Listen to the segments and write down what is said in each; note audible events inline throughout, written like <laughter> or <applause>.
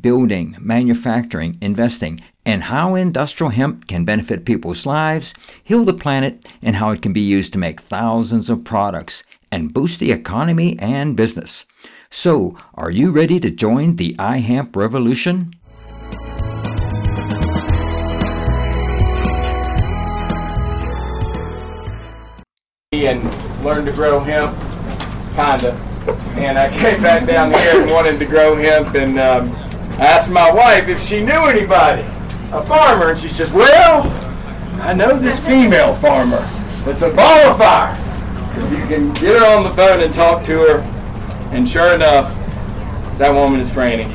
building, manufacturing, investing, and how industrial hemp can benefit people's lives, heal the planet, and how it can be used to make thousands of products and boost the economy and business. So, are you ready to join the iHemp revolution? And learned to grow hemp, kinda. And I came back down here and wanted to grow hemp, and um, I asked my wife if she knew anybody a farmer, and she says, "Well, I know this female farmer that's a ball of fire. You can get her on the phone and talk to her." And sure enough, that woman is Franny,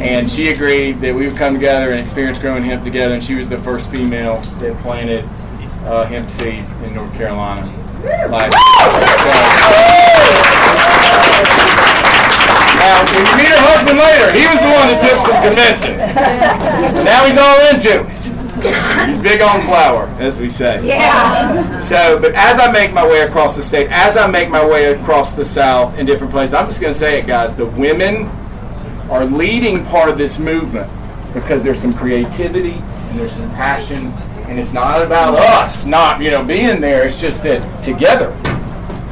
and she agreed that we would come together and experience growing hemp together. And she was the first female that planted uh, hemp seed in North Carolina. Like, now, when you meet her husband later, he was the one that took some convincing. now he's all into it. He's big on flower, as we say. Yeah. So, but as I make my way across the state, as I make my way across the South in different places, I'm just going to say it, guys. The women are leading part of this movement because there's some creativity and there's some passion, and it's not about us not, you know, being there. It's just that together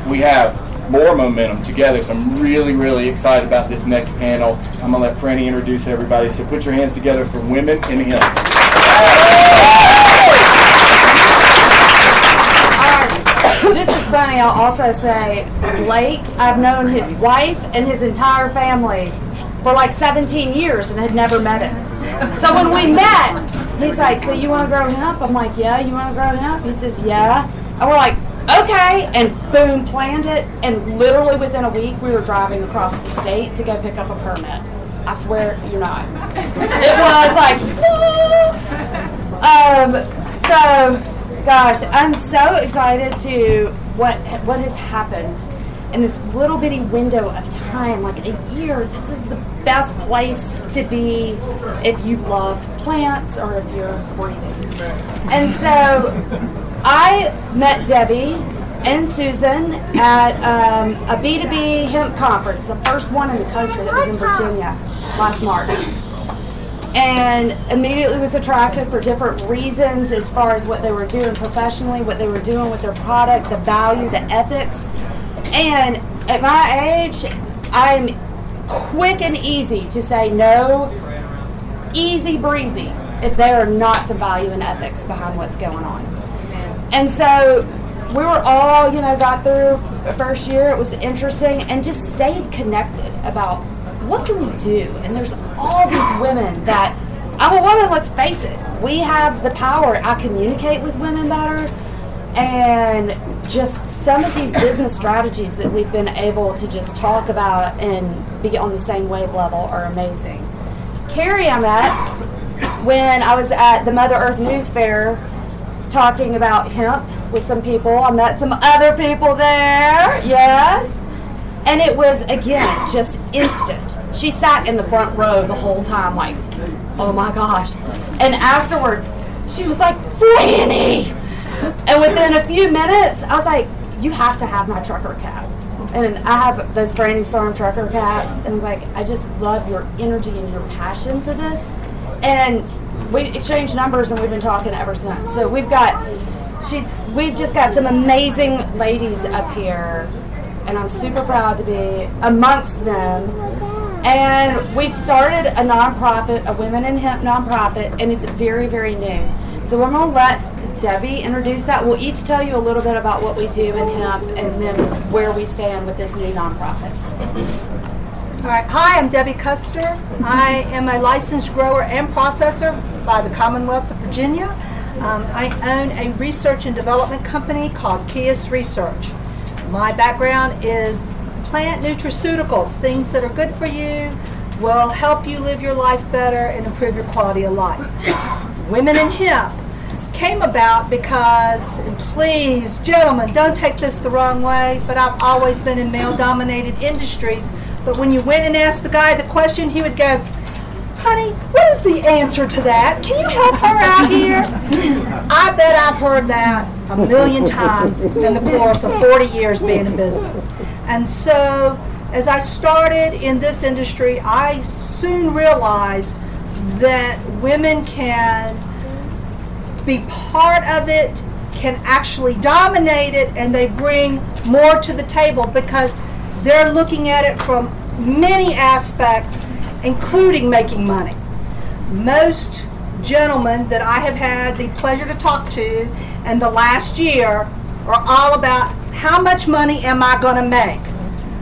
we have more momentum together. So I'm really, really excited about this next panel. I'm gonna let Franny introduce everybody. So put your hands together for women in hemp. This is funny. I'll also say, Blake, I've known his wife and his entire family for like 17 years and had never met him. So when we met, he's like, So you want to grow up? I'm like, Yeah, you want to grow up? He says, Yeah. And we're like, Okay. And boom, planned it. And literally within a week, we were driving across the state to go pick up a permit. I swear you're not. It was like, um, so, gosh, I'm so excited to what what has happened in this little bitty window of time, like a year. This is the best place to be if you love plants or if you're breathing. And so, I met Debbie and Susan at um, a B2B hemp conference, the first one in the country that was in Virginia last March and immediately was attracted for different reasons as far as what they were doing professionally, what they were doing with their product, the value, the ethics. And at my age, I'm quick and easy to say no, easy breezy, if there are not some value and ethics behind what's going on. And so we were all, you know, got through the first year. It was interesting and just stayed connected about what can we do? And there's all these women that I'm a woman, let's face it. We have the power. I communicate with women better. And just some of these business strategies that we've been able to just talk about and be on the same wave level are amazing. Cary, I met when I was at the Mother Earth News Fair talking about hemp with some people. I met some other people there, yes. And it was, again, just instant. She sat in the front row the whole time, like, oh my gosh. And afterwards, she was like, Franny! And within a few minutes, I was like, you have to have my trucker cap. And I have those Franny's Farm trucker caps. And like, I just love your energy and your passion for this. And we exchanged numbers and we've been talking ever since. So we've got, she's, we've just got some amazing ladies up here and I'm super proud to be amongst them. And we've started a nonprofit, a Women in Hemp nonprofit, and it's very, very new. So going to let Debbie introduce that. We'll each tell you a little bit about what we do in hemp and then where we stand with this new nonprofit. All right. Hi, I'm Debbie Custer. I am a licensed grower and processor by the Commonwealth of Virginia. Um, I own a research and development company called Kias Research. My background is plant nutraceuticals, things that are good for you, will help you live your life better and improve your quality of life. Women in Hemp came about because, and please, gentlemen, don't take this the wrong way, but I've always been in male dominated industries. But when you went and asked the guy the question, he would go, Honey, what is the answer to that? Can you help her out here? I bet I've heard that a million times in the course of 40 years being in business. And so, as I started in this industry, I soon realized that women can be part of it, can actually dominate it, and they bring more to the table because they're looking at it from many aspects, including making money. Most gentlemen that I have had the pleasure to talk to in the last year are all about how much money am I going to make?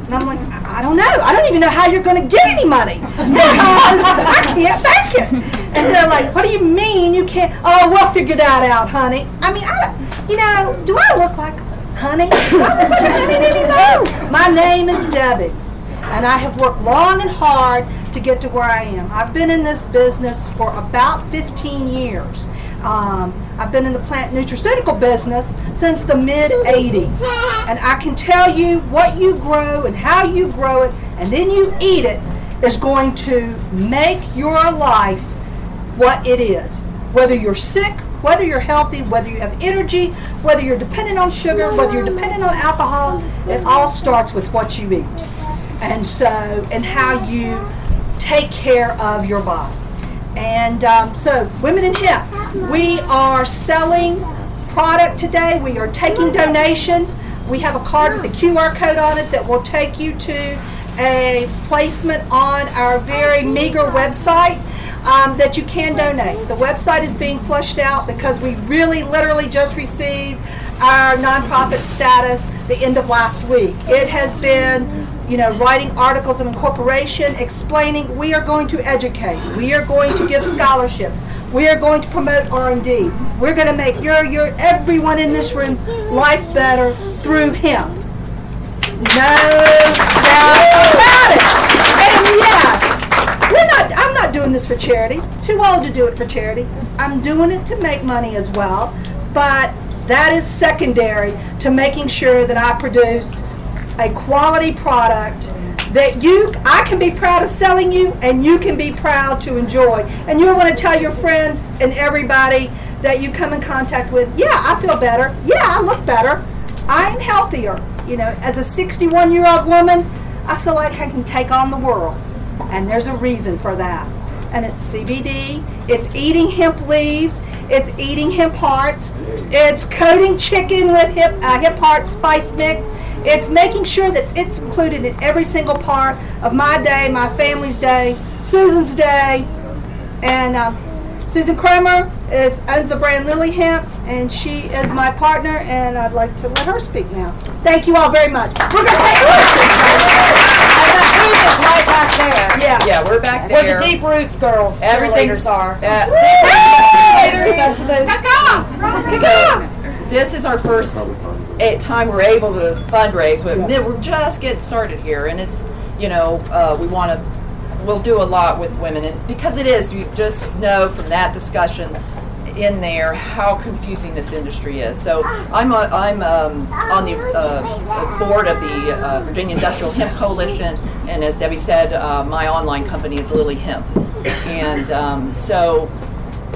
And I'm like, I don't know. I don't even know how you're going to get any money <laughs> because I can't make it. And they're like, what do you mean you can't? Oh, we'll figure that out, honey. I mean, I don't, you know, do I look like honey? I look like honey? My name is Debbie, and I have worked long and hard to get to where I am. I've been in this business for about 15 years. Um, I've been in the plant nutraceutical business since the mid 80s. And I can tell you what you grow and how you grow it, and then you eat it, is going to make your life what it is. Whether you're sick, whether you're healthy, whether you have energy, whether you're dependent on sugar, whether you're dependent on alcohol, it all starts with what you eat. And so, and how you take care of your body. And um, so, Women in Hemp, we are selling product today. We are taking donations. We have a card with a QR code on it that will take you to a placement on our very meager website um, that you can donate. The website is being flushed out because we really literally just received our nonprofit status the end of last week. It has been you know, writing articles of incorporation, explaining we are going to educate, we are going to give scholarships, we are going to promote R&D. We're going to make your your everyone in this room's life better through him. No doubt about it. And yes, we're not. I'm not doing this for charity. Too old to do it for charity. I'm doing it to make money as well, but that is secondary to making sure that I produce a quality product that you I can be proud of selling you and you can be proud to enjoy. And you'll want to tell your friends and everybody that you come in contact with, yeah, I feel better. Yeah, I look better. I'm healthier. You know, as a 61 year old woman, I feel like I can take on the world. And there's a reason for that. And it's CBD, it's eating hemp leaves, it's eating hemp hearts, it's coating chicken with hip, uh, hemp heart spice mix it's making sure that it's included in every single part of my day, my family's day, Susan's day. And uh, Susan Cromer is owns the brand Lily Hemp, and she is my partner, and I'd like to let her speak now. Thank you all very much. We're going to take a right back there. Yeah. Yeah, we're back there. Where there. the deep roots girls Everything's- cheerleaders are. Uh, Cheerleaders, that's the- so this is our first eh, time we're able to fundraise. But We're just getting started here, and it's you know uh, we want to we'll do a lot with women, and because it is, you just know from that discussion in there how confusing this industry is. So I'm a, I'm um, on the uh, board of the uh, Virginia Industrial Hemp Coalition, and as Debbie said, uh, my online company is Lily Hemp, and um, so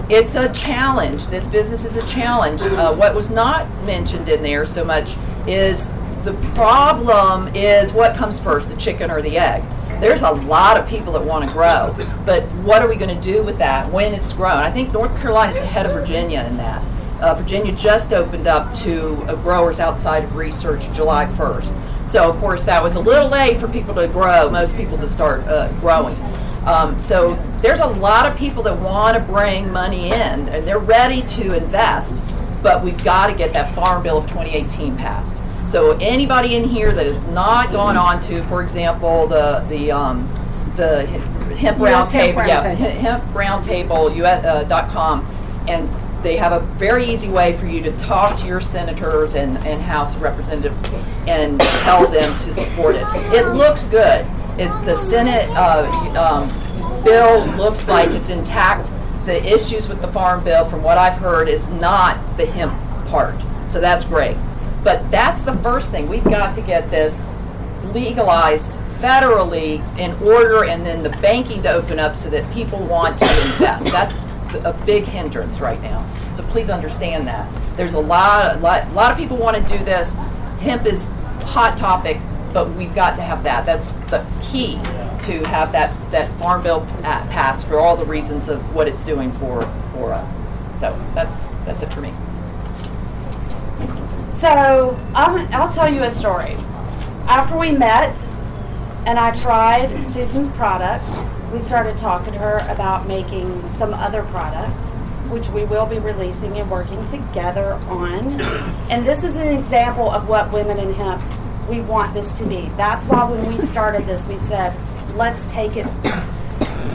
it's a challenge. This business is a challenge. Uh, what was not mentioned in there so much is the problem is what comes first, the chicken or the egg. There's a lot of people that want to grow, but what are we going to do with that when it's grown? I think North Carolina is ahead of Virginia in that. Uh, Virginia just opened up to uh, growers outside of research July 1st. So, of course, that was a little late for people to grow, most people to start uh, growing. Um, so there's a lot of people that want to bring money in and they're ready to invest, but we've got to get that Farm Bill of 2018 passed. So anybody in here that has not gone on to, for example, the the um, the hemp US Hemp roundtable, yeah, Roundtable. he- hemp roundtable US, uh, dot com, and they have a very easy way for you to talk to your senators and, and House representative and tell them to support it. It looks good. It, the Senate uh, um, bill looks like it's intact. the issues with the farm bill, from what I've heard, is not the hemp part. So that's great. But that's the first thing. We've got to get this legalized federally in order and then the banking to open up so that people want to invest. That's a big hindrance right now. So please understand that. There's a lot, a lot, a lot of people want to do this. Hemp is hot topic, but we've got to have that. That's the key to have that, that farm bill pa- passed for all the reasons of what it's doing for, for us. So that's, that's it for me. So I'm, I'll tell you a story. After we met and I tried Susan's products, we started talking to her about making some other products, which we will be releasing and working together on. And this is an example of what Women in Hemp we want this to be. That's why when we started this, we said, let's take it.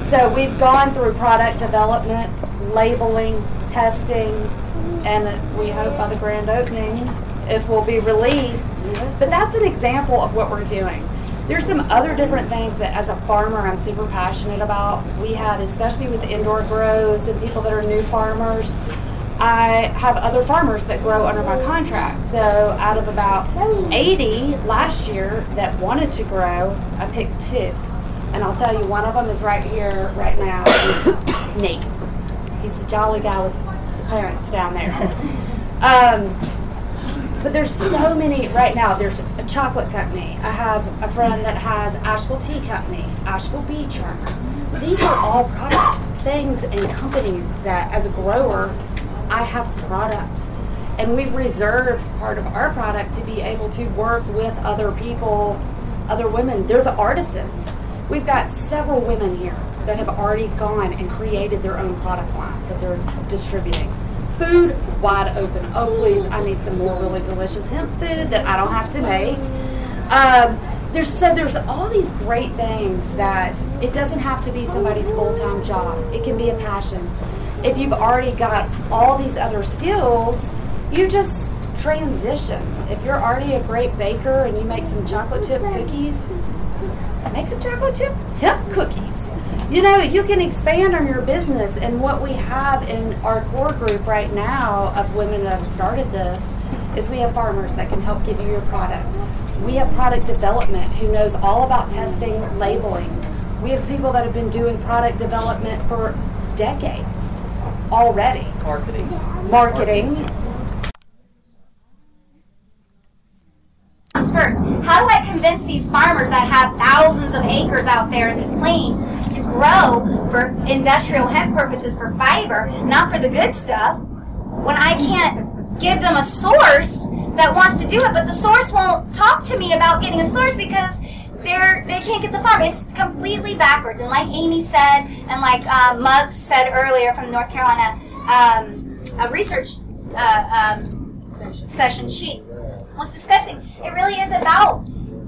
So we've gone through product development, labeling, testing, and we hope by the grand opening it will be released. But that's an example of what we're doing. There's some other different things that, as a farmer, I'm super passionate about. We had, especially with indoor grows and people that are new farmers, I have other farmers that grow under my contract. So out of about 80 last year that wanted to grow, I picked two. And I'll tell you, one of them is right here, right now. <coughs> Nate. He's the jolly guy with the parents down there. <laughs> Um, but there's so many right now. There's a chocolate company. I have a friend that has Asheville Tea Company, Asheville Bee Charmer. These are all product things and companies that, as a grower, I have product. And we've reserved part of our product to be able to work with other people, other women. They're the artisans. We've got several women here that have already gone and created their own product lines that they're distributing. Food wide open. Oh, please, I need some more really delicious hemp food that I don't have to make. Um, there's so there's all these great things that it doesn't have to be somebody's full-time job. It can be a passion. If you've already got all these other skills, you just transition. If you're already a great baker and you make some chocolate chip cookies, make some chocolate chip hemp cookies. You know, you can expand on your business. And what we have in our core group right now of women that have started this is we have farmers that can help give you your product. We have product development who knows all about testing, labeling. We have people that have been doing product development for decades already. Marketing. Marketing. First, how do I convince these farmers that have thousands of acres out there in these plains to grow for industrial hemp purposes for fiber, not for the good stuff, when I can't give them a source that wants to do it, but the source won't talk to me about getting a source because they're they can't get the farm. It's completely backwards. And like Amy said, and like uh, Muggs said earlier from North Carolina, um, a research uh, um, session she was discussing. It really is about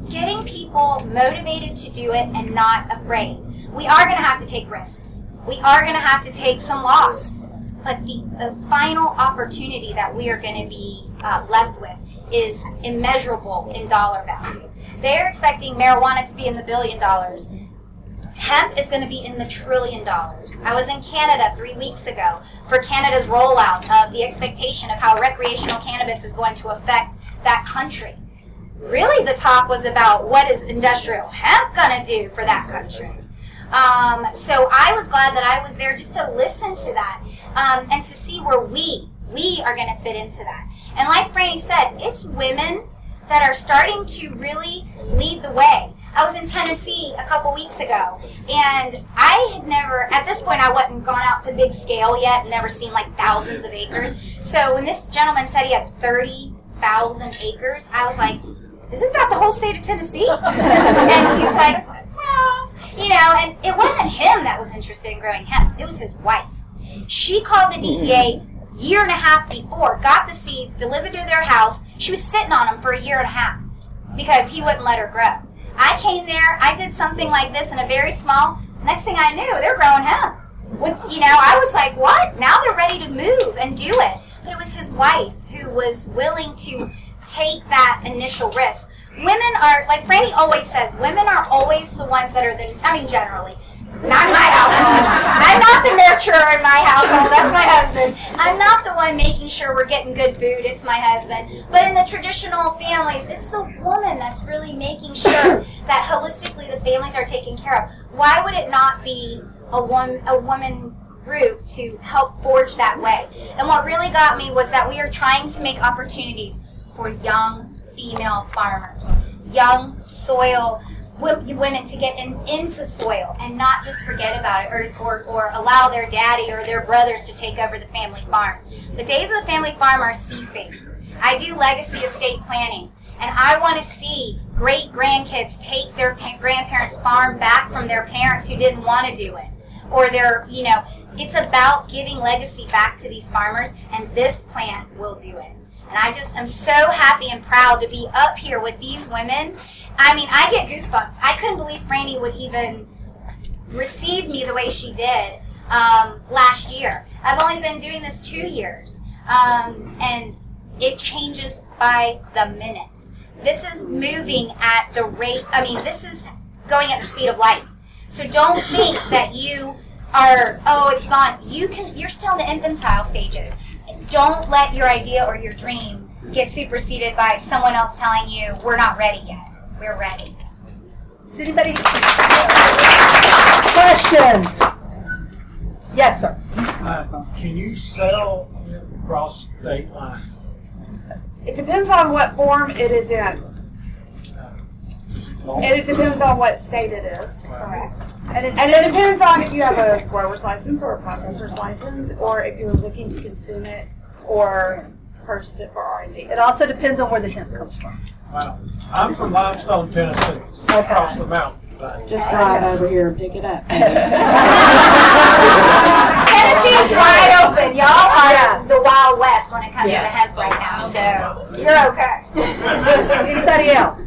getting people motivated to do it and not afraid. We are going to have to take risks. We are going to have to take some loss. But the, the final opportunity that we are going to be uh, left with is immeasurable in dollar value. They're expecting marijuana to be in the billion dollars. Hemp is going to be in the trillion dollars. I was in Canada three weeks ago for Canada's rollout of the expectation of how recreational cannabis is going to affect that country. Really, the talk was about what is industrial hemp going to do for that country. Um, so I was glad that I was there just to listen to that um, and to see where we we are going to fit into that. And like Franny said, it's women that are starting to really lead the way. I was in Tennessee a couple weeks ago, and I had never, at this point, I wasn't gone out to big scale yet, never seen like thousands of acres. So when this gentleman said he had 30,000 acres, I was like, isn't that the whole state of Tennessee? <laughs> and he's like, well, you know, and it wasn't him that was interested in growing hemp, it was his wife. She called the mm-hmm. DEA year and a half before, got the seeds, delivered to their house. She was sitting on them for a year and a half because he wouldn't let her grow. I came there, I did something like this in a very small. Next thing I knew, they're growing hemp. When, you know, I was like, what? Now they're ready to move and do it. But it was his wife who was willing to take that initial risk. Women are, like Franny always says, women are always the ones that are the, I mean, generally, Not in my household. I'm not the nurturer in my household. That's my husband. I'm not the one making sure we're getting good food. It's my husband. But in the traditional families, it's the woman that's really making sure that holistically the families are taken care of. Why would it not be a woman, a woman group to help forge that way? And what really got me was that we are trying to make opportunities for young female farmers, young soil women to get in, into soil and not just forget about it or, or, or allow their daddy or their brothers to take over the family farm. The days of the family farm are ceasing. I do legacy estate planning, and I want to see great grandkids take their pa- grandparents' farm back from their parents who didn't want to do it, or their, you know, it's about giving legacy back to these farmers, and this plan will do it. And I just am so happy and proud to be up here with these women. I mean, I get goosebumps. I couldn't believe Franny would even receive me the way she did um, last year. I've only been doing this two years, um, and it changes by the minute. This is moving at the rate, I mean, this is going at the speed of light. So don't think that you are, oh, it's gone. You can, you're still in the infantile stages. Don't let your idea or your dream get superseded by someone else telling you, we're not ready yet. We're ready. Does anybody? Questions? Yes, sir. Uh, Can you sell across state lines? It depends on what form it is in. And it depends on what state it is. Correct. And it, and it depends on if you have a grower's license or a processor's license, or if you're looking to consume it or purchase it for R and D. It also depends on where the hemp comes from. Wow. I'm from Limestone, Tennessee, across the mountain. Just drive over here and pick it up. <laughs> Tennessee's wide open. Y'all are Yeah. the Wild West when it comes Yeah. to hemp right now, so you're okay. <laughs> Anybody else?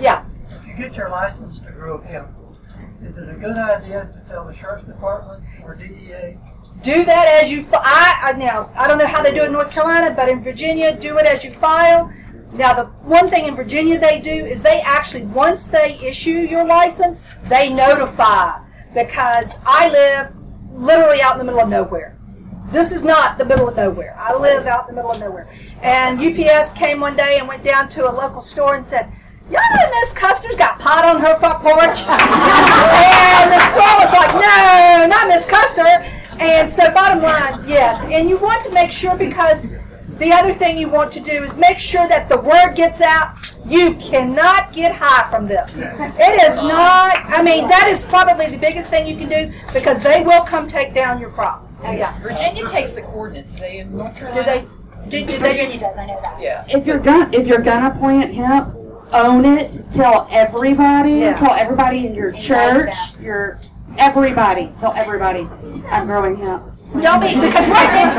Yeah. If you get your license to grow hemp, is it a good idea to tell the sheriff's department or DEA? Do that as you. Fi- I, I now I don't know how they do it in North Carolina, but in Virginia, do it as you file. Now the one thing in Virginia they do is they actually once they issue your license, they notify because I live literally out in the middle of nowhere. This is not the middle of nowhere. I live out in the middle of nowhere. And UPS came one day and went down to a local store and said, Y'all know Miss Custer's got pot on her front porch? <laughs> and the store was like, No, not Miss Custer. And so, bottom line, yes. And you want to make sure because the other thing you want to do is make sure that the word gets out. You cannot get high from this. It is not, I mean, that is probably the biggest thing you can do because they will come take down your crops. Oh, yeah. Virginia takes the coordinates. They in North Do Carolina. they? Do, do they? Virginia does, I know that. Yeah. if you're gonna if you're gonna plant hemp, own it. Tell everybody. Yeah. Tell everybody in your church. Your everybody. Tell everybody. I'm growing hemp. Don't be, because right there,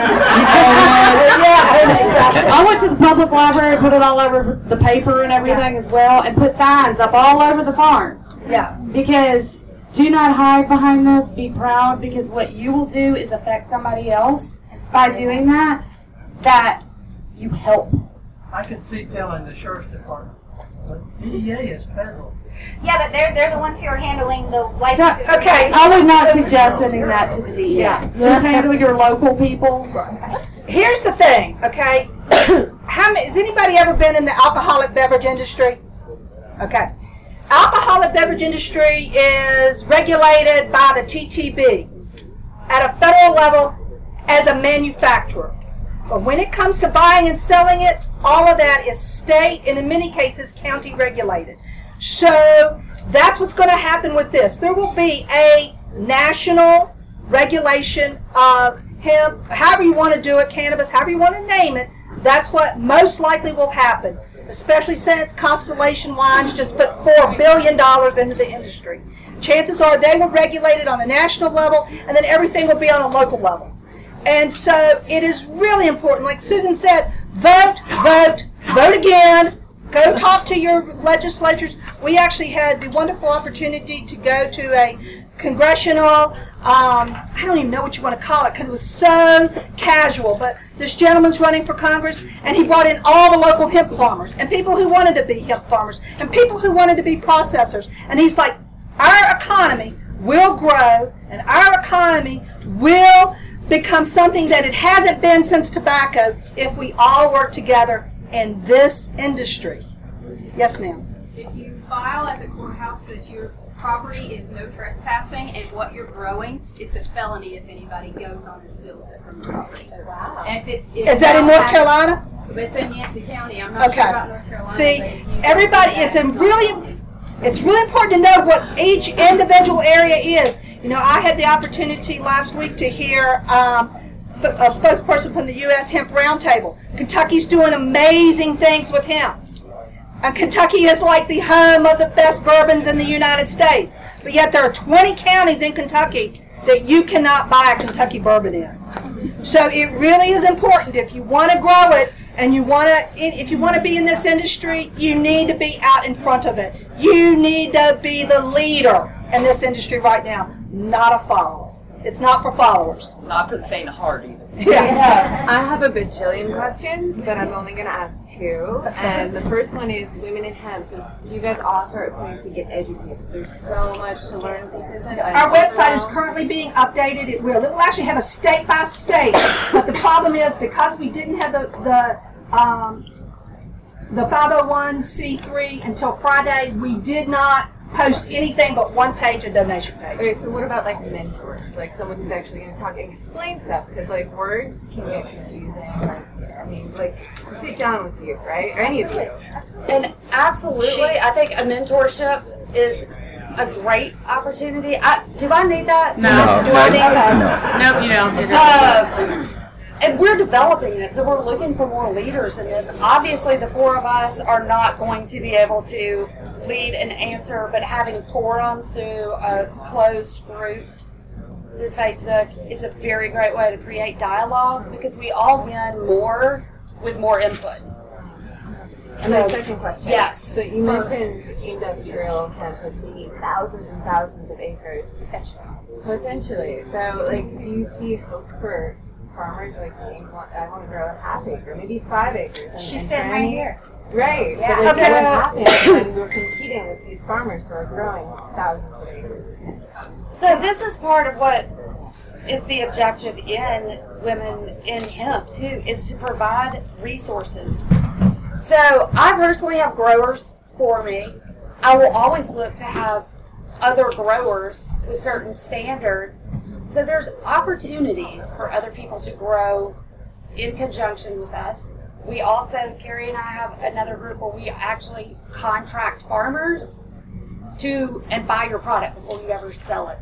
yeah, exactly. I went to the public library, put it all over the paper and everything as well, and put signs up all over the farm. Yeah. Because do not hide behind this. Be proud because what you will do is affect somebody else by doing that. That you help. I could see telling the sheriff's department, but DEA is federal. Yeah, but they're, they're the ones who are handling the licenses. Okay. I would not suggest sending that to the DEA. Yeah. Just handle your local people. Here's the thing, okay? <coughs> How many, has anybody ever been in the alcoholic beverage industry? Okay. Alcoholic beverage industry is regulated by the TTB at a federal level as a manufacturer. But when it comes to buying and selling it, all of that is state and in many cases county regulated. So that's what's going to happen with this. There will be a national regulation of hemp, however you want to do it, cannabis, however you want to name it. That's what most likely will happen, especially since Constellation Wines just put $4 billion into the industry. Chances are they will regulate it on a national level, and then everything will be on a local level. And so it is really important, like Susan said, vote, vote, vote again. Go talk to your legislatures. We actually had the wonderful opportunity to go to a congressional, um, I don't even know what you want to call it because it was so casual, but this gentleman's running for Congress and he brought in all the local hemp farmers and people who wanted to be hemp farmers and people who wanted to be processors. And he's like, our economy will grow and our economy will become something that it hasn't been since tobacco if we all work together in this industry. Yes, ma'am. If you file at the courthouse that your property is no trespassing and what you're growing, it's a felony if anybody goes on and steals it from your property. Wow. And if it's if Is that in North Carolina? It's in Yancey County. I'm not sure about North Okay. Carolina. See, but you- everybody, it's a really, it's really important to know what each individual area is. You know, I had the opportunity last week to hear um, a spokesperson from the U.S. Hemp Roundtable. Kentucky's doing amazing things with hemp. And Kentucky is like the home of the best bourbons in the United States. But yet there are 20 counties in Kentucky that you cannot buy a Kentucky bourbon in. So it really is important if you want to grow it and you want to if you want to be in this industry, you need to be out in front of it. You need to be the leader in this industry right now, not a follower. It's not for followers. Not for the faint of heart either. <laughs> Yeah. I have a bajillion questions, but I'm only going to ask two. And the first one is Women in Hemp. Does, do you guys offer a place to get educated? There's so much to learn with this business. I Our don't website is currently being updated. It will. It will actually have a state by state. But the problem is because we didn't have the the um, the 501c3 until Friday, we did not post anything but one page, a donation page. Okay, so what about like mentors? Like someone who's actually going to talk and explain stuff? Because like words can get confusing. Like, I mean, like to sit down with you, right? Or any of you. And absolutely, I think a mentorship is a great opportunity. I, do I need that? No. Do I No. need that? No. Nope, you don't. You're. Uh, and we're developing it, so we're looking for more leaders in this. Obviously, the four of us are not going to be able to lead and answer, but having forums through a closed group through Facebook is a very great way to create dialogue because we all win more with more input. And my second question. Yes. So you mentioned industrial hemp would need thousands and thousands of acres. Potentially. So, like, do you see hope for farmers like me? I want to grow a half acre, maybe five acres. And, She's and sitting right here. Right. Yeah. But like, Okay. what happens when we're competing with these farmers who are growing thousands of acres? of? So this is part of what is the objective in Women in Hemp too, is to provide resources. So I personally have growers for me. I will always look to have other growers with certain standards. So there's opportunities for other people to grow in conjunction with us. We also, Cary and I have another group where we actually contract farmers to and buy your product before you ever sell it.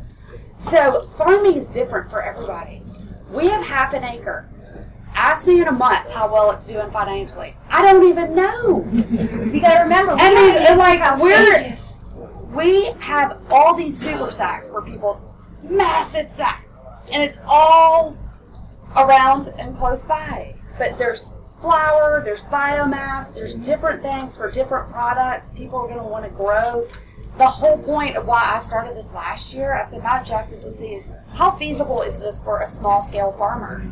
So farming is different for everybody. We have half an acre. Ask me in a month how well it's doing financially. I don't even know. <laughs> You gotta remember, we I mean, have and like we're stages. we have all these super sacks where people massive sacks, and it's all around and close by. But there's flower, there's biomass, there's different things for different products. People are going to want to grow. The whole point of why I started this last year, I said my objective to see is how feasible is this for a small scale farmer.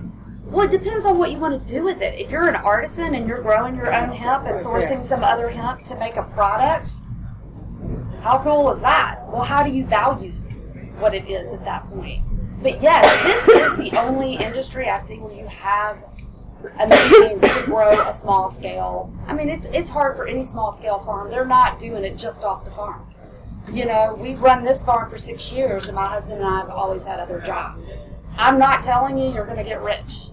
Well, it depends on what you want to do with it. If you're an artisan and you're growing your own hemp and sourcing some other hemp to make a product, how cool is that? Well, how do you value what it is at that point? But yes, this is the only industry I see where you have a means to grow a small scale. I mean, it's it's hard for any small scale farm. They're not doing it just off the farm. You know, we've run this farm for six years, and my husband and I have always had other jobs. I'm not telling you you're going to get rich,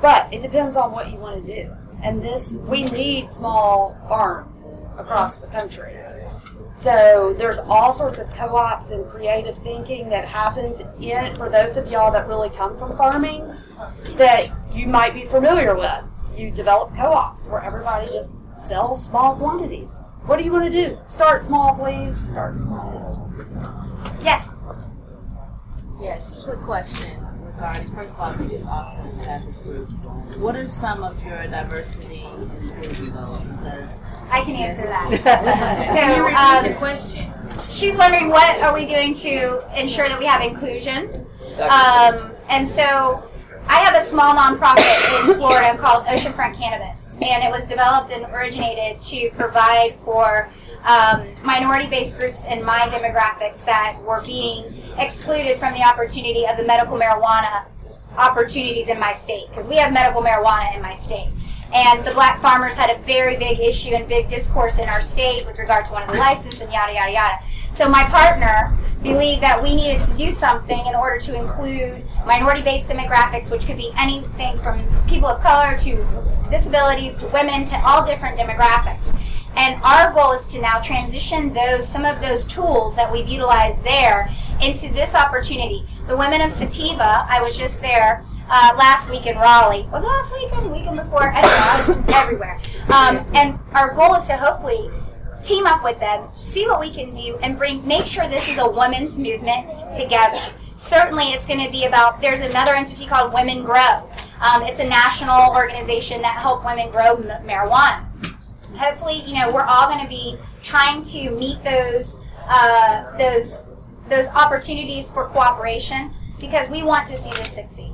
but it depends on what you want to do. And this, we need small farms across the country. So there's all sorts of co-ops and creative thinking that happens in for those of y'all that really come from farming that you might be familiar with. You develop co-ops where everybody just sells small quantities. What do you want to do? Start small, please. Start small. Yes. Yes, quick question regarding, first of all, I think it's awesome to have this group. What are some of your diversity and inclusion goals? Because I can answer Yes. that. <laughs> Can you so, um, the question? She's wondering what are we doing to ensure that we have inclusion. Um, and so, I have a small nonprofit in Florida called Oceanfront Cannabis, and it was developed and originated to provide for um, minority-based groups in my demographics that were being excluded from the opportunity of the medical marijuana opportunities in my state because we have medical marijuana in my state. And the black farmers had a very big issue and big discourse in our state with regard to one of the licenses and yada yada yada. So my partner believed that we needed to do something in order to include minority-based demographics, which could be anything from people of color to disabilities to women to all different demographics. And our goal is to now transition those some of those tools that we've utilized there into this opportunity. The women of Sativa, I was just there uh, last week in Raleigh. Was it last weekend? The weekend before? I don't know. Everywhere. Um, and our goal is to hopefully team up with them, see what we can do, and bring make sure this is a women's movement together. Certainly, it's going to be about. There's another entity called Women Grow. Um, it's a national organization that help women grow m- marijuana. Hopefully, you know we're all going to be trying to meet those uh, those those opportunities for cooperation because we want to see this succeed.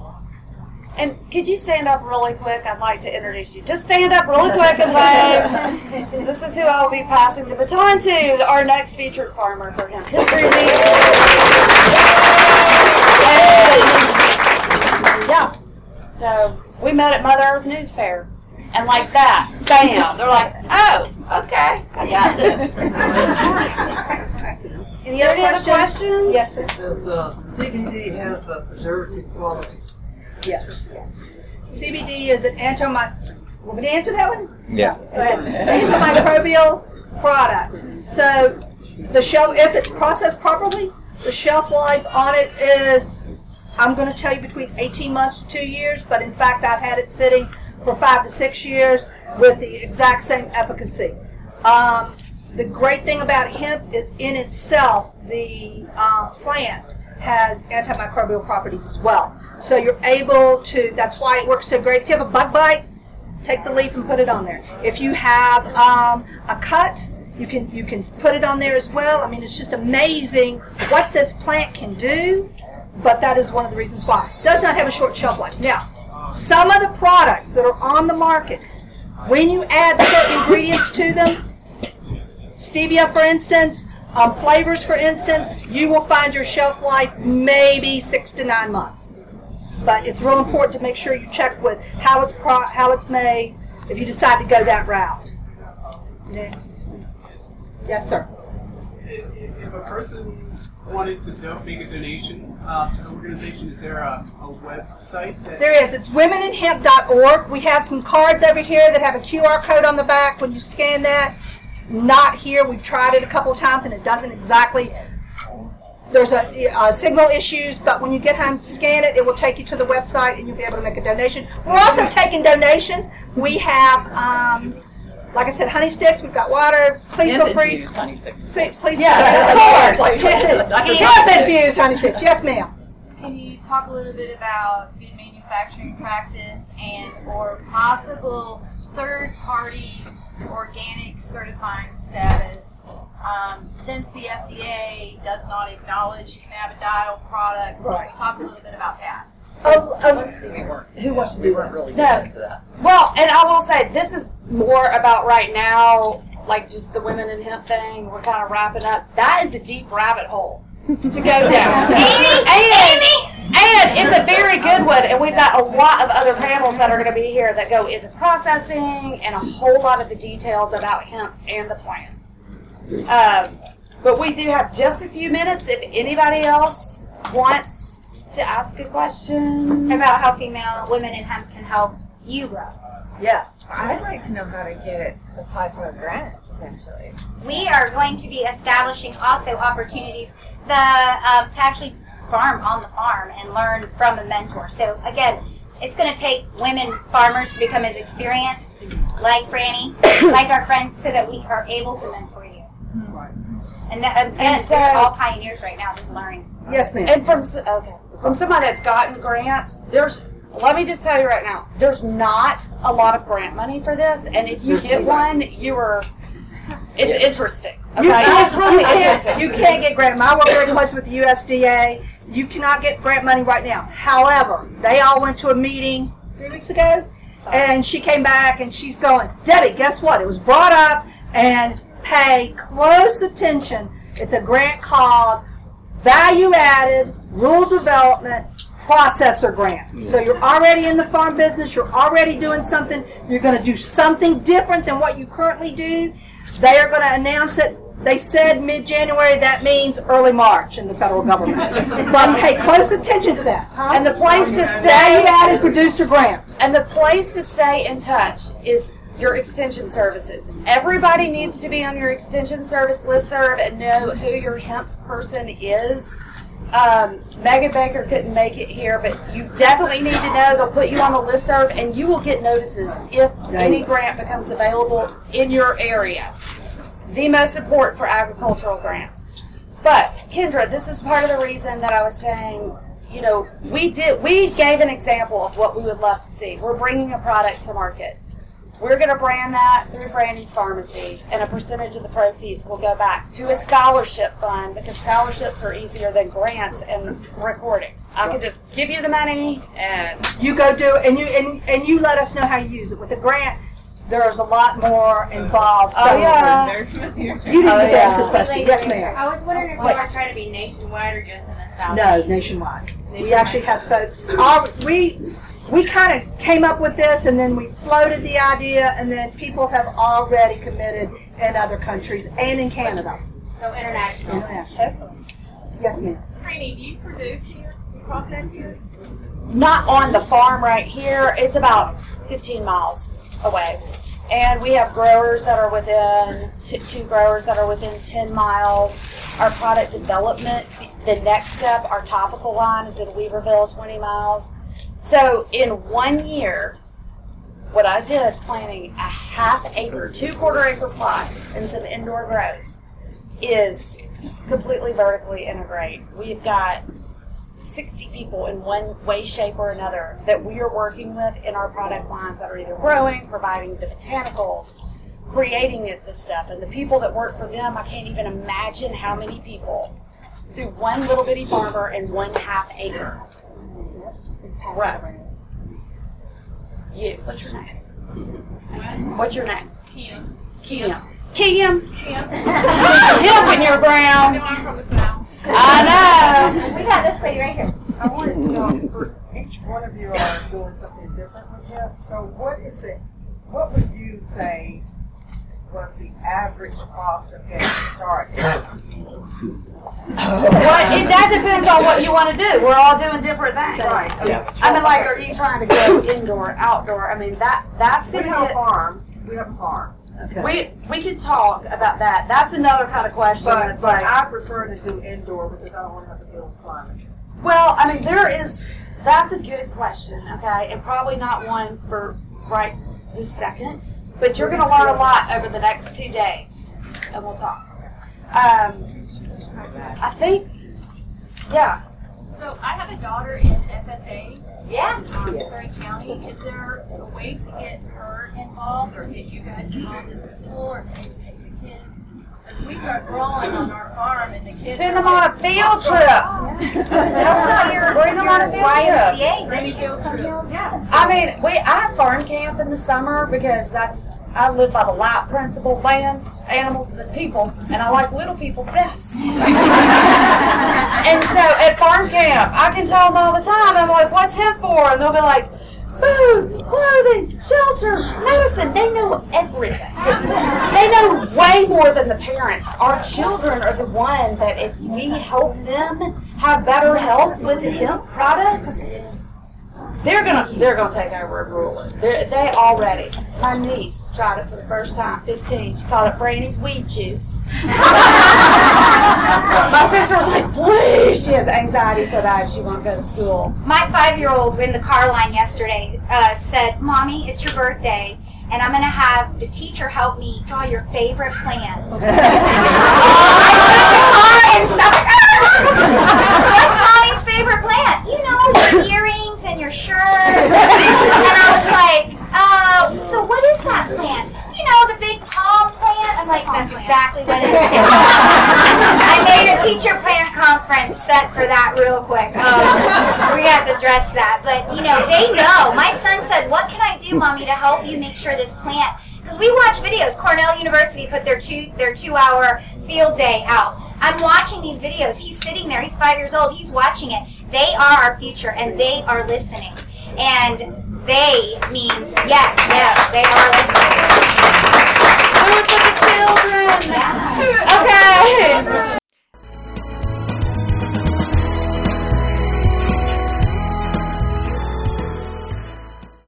And could you stand up really quick? I'd like to introduce you. Just stand up really quick and wave. <laughs> this is who I will be passing the baton to, our next featured farmer for him. History Week. Yeah. So we met at Mother Earth News Fair. And like that, bam, they're like, oh, okay, I got this. Any <laughs> Any other questions? Yes, sir. Does uh, CBD have uh, preservative qualities? Yes. CBD is an anti Want me to answer that one? Yeah. Go ahead. Antimicrobial product. So the shelf, if it's processed properly, the shelf life on it is, I'm going to tell you between 18 months to two years, but in fact I've had it sitting for five to six years with the exact same efficacy. Um, the great thing about hemp is in itself, the um, plant has antimicrobial properties as well. So you're able to, that's why it works so great. If you have a bug bite, take the leaf and put it on there. If you have um, a cut, you can you can put it on there as well. I mean, it's just amazing what this plant can do. But that is one of the reasons why. It does not have a short shelf life. Now, some of the products that are on the market, when you add certain ingredients to them, stevia, for instance, um, flavors, for instance, you will find your shelf life maybe six to nine months. But it's real important to make sure you check with how it's pro- how it's made if you decide to go that route. Next. Yes, sir. If a person wanted to do- make a donation uh, to the organization, is there a, a website that There is. It's womeninhemp.org. We have some cards over here that have a QR code on the back. When you scan that, not here. We've tried it a couple of times and it doesn't exactly. There's a, uh signal issues, but when you get home, scan it. It will take you to the website and you'll be able to make a donation. We're also taking donations. We have, um, like I said, honey sticks. We've got water. Please feel free. Honey sticks. Please, please Yeah, of course. like- not honey sticks. infused honey sticks. Yes, ma'am. Can you talk a little bit about good manufacturing practice and or possible third party organic certifying status? Um, since the FDA does not acknowledge cannabidiol products, can Right. you talk a little bit about that? Oh, oh, Who wants to be We weren't really No. into that? Well, and I will say this is more about right now, like just the women in hemp thing. We're kind of wrapping up. That is a deep rabbit hole to go down. and, and it's a very good one. And we've got a lot of other panels that are going to be here that go into processing and a whole lot of the details about hemp and the plant. Um, but we do have just a few minutes if anybody else wants to ask a question about how female women in hemp can help you grow. Yeah. I'd like to know how to get apply for a grant potentially. We are going to be establishing also opportunities the, um, to actually farm on the farm and learn from a mentor. So again, it's going to take women farmers to become as experienced, like Franny, <coughs> like our friends, so that we are able to mentor you. And, that, um, again, And we're all pioneers right now, just learning. Yes, ma'am. And from okay, from somebody that's gotten grants, there's. Let me just tell you right now, there's not a lot of grant money for this, and if you get one, you are. It's interesting. Okay, You it's can't, really you, can't, interesting. you can't get grant money. I work very close with the USDA. You cannot get grant money right now. However, they all went to a meeting three weeks ago, and she came back and she's going, Debbie, guess what? It was brought up, and pay close attention. It's a grant called value added, rural development, processor grant. So you're already in the farm business, you're already doing something, you're going to do something different than what you currently do. They are going to announce it. They said mid January, that means early March in the federal government. but pay close attention to that. huh? And the place to stay- Value added producer grant. And the place to stay in touch is your extension services. Everybody needs to be on your extension service listserv and know who your hemp person is. Um, Megan Baker couldn't make it here, but you definitely need to know. They'll put you on the listserv, and you will get notices if any grant becomes available in your area. The most important for agricultural grants. But Kendra, this is part of the reason that I was saying, you know, we did we gave an example of what we would love to see. We're bringing a product to market. We're going to brand that through Franny's Farmacy, and a percentage of the proceeds will go back to a scholarship fund because scholarships are easier than grants and recording. I can just give you the money and You go do it, and you and, and you let us know how you use it. With a grant, there's a lot more involved. Oh, yeah. Very familiar. You didn't Oh, get to oh, ask this question. Yes, ma'am. I was wondering if you Wait. were trying to be nationwide or just in the south. No, nationwide. We actually have folks. All, we we kind of came up with this, and then we floated the idea, and then people have already committed in other countries and in Canada. So international. Oh, international. Yes, ma'am. Rainey, do you produce here? You process here? not on the farm right here. It's about 15 miles away. And we have growers that are within, t- two growers that are within 10 miles. Our product development, the next step, our topical line is in Weaverville, 20 miles. So in one year, what I did planting a half acre, two quarter acre plots and some indoor grows is completely vertically integrate. We've got 60 people in one way, shape, or another that we are working with in our product lines that are either growing, providing the botanicals, creating it, this stuff. And the people that work for them, I can't even imagine how many people through one little bitty farmer and one half acre. Right. You, what's your name? What's your name? Kim. Kim. Kim. Kim. Kim. Hemp in your ground. No, I'm from the south. I <laughs> know. We got this lady right here. I wanted to know, for each one of you are doing something different with hemp. So what is the, what would you say was the average cost of getting started? Well, it, that depends on what you want to do. We're all doing different things. Right. Yeah. I mean, like, are you trying to go indoor, outdoor? I mean, that that's We gonna have a get. farm, we have a farm. We we could talk about that. That's another kind of question. But, that's but like, I prefer to do indoor because I don't want to have to deal with climate. well, I mean, there is. That's a good question. Okay, and probably not one for right this second. But you're going to learn a lot over the next two days, and we'll talk. Um, I think, yeah. So I have a daughter in FFA. Yeah. Um, Surry County. Is there a way to get her involved or get you guys involved in the school or take, take the kids? If we start growing on our farm and the kids. Send them on a field trip. <laughs> Bring them on a field trip. Bring a field trip. Yeah. I mean, we I have farm camp in the summer because that's I live by the light principle, land, animals, than people, and I like little people best. <laughs> and so at farm camp, I can tell them all the time. I'm like, "What's hemp for?" And they'll be like, "Food, clothing, shelter, medicine." They know everything. They know way more than the parents. Our children are the one that if we help them have better health with the hemp products, they're gonna they're gonna take over and rule it. They're, they already. My niece tried it for the first time, 15. She called it Franny's weed juice. <laughs> My sister was like, please. She has anxiety so bad she won't go to school. My five-year-old in the car line yesterday uh, said, "Mommy, it's your birthday, and I'm gonna have the teacher help me draw your favorite plant." <laughs> <laughs> and stuff. What's mommy's favorite plant? You know, and your shirt. <laughs> and I was like, uh, so what is that plant? You know, the big palm plant. I'm like, that's exactly what it is. <laughs> I made a teacher parent conference set for that real quick. Um, we have to address that, but you know, they know. My son said, "What can I do, mommy, to help you make sure this plant?" Because we watch videos. Cornell University put their two their two hour field day out. I'm watching these videos. He's sitting there. He's five years old. He's watching it. They are our future, and they are listening. And they means yes, yes, they are listening. For the children. Okay.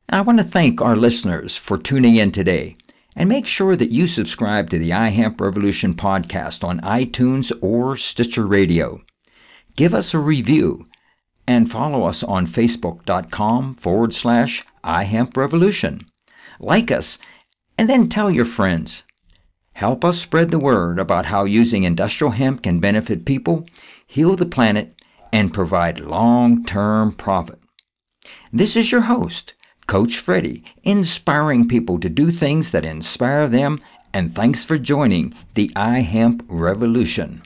I want to thank our listeners for tuning in today. And make sure that you subscribe to the iHemp Revolution podcast on iTunes or Stitcher Radio. Give us a review and follow us on facebook.com forward slash iHempRevolution. Like us and then tell your friends. Help us spread the word about how using industrial hemp can benefit people, heal the planet, and provide long term profit. This is your host, Coach Freddie, inspiring people to do things that inspire them, and thanks for joining the iHemp Revolution.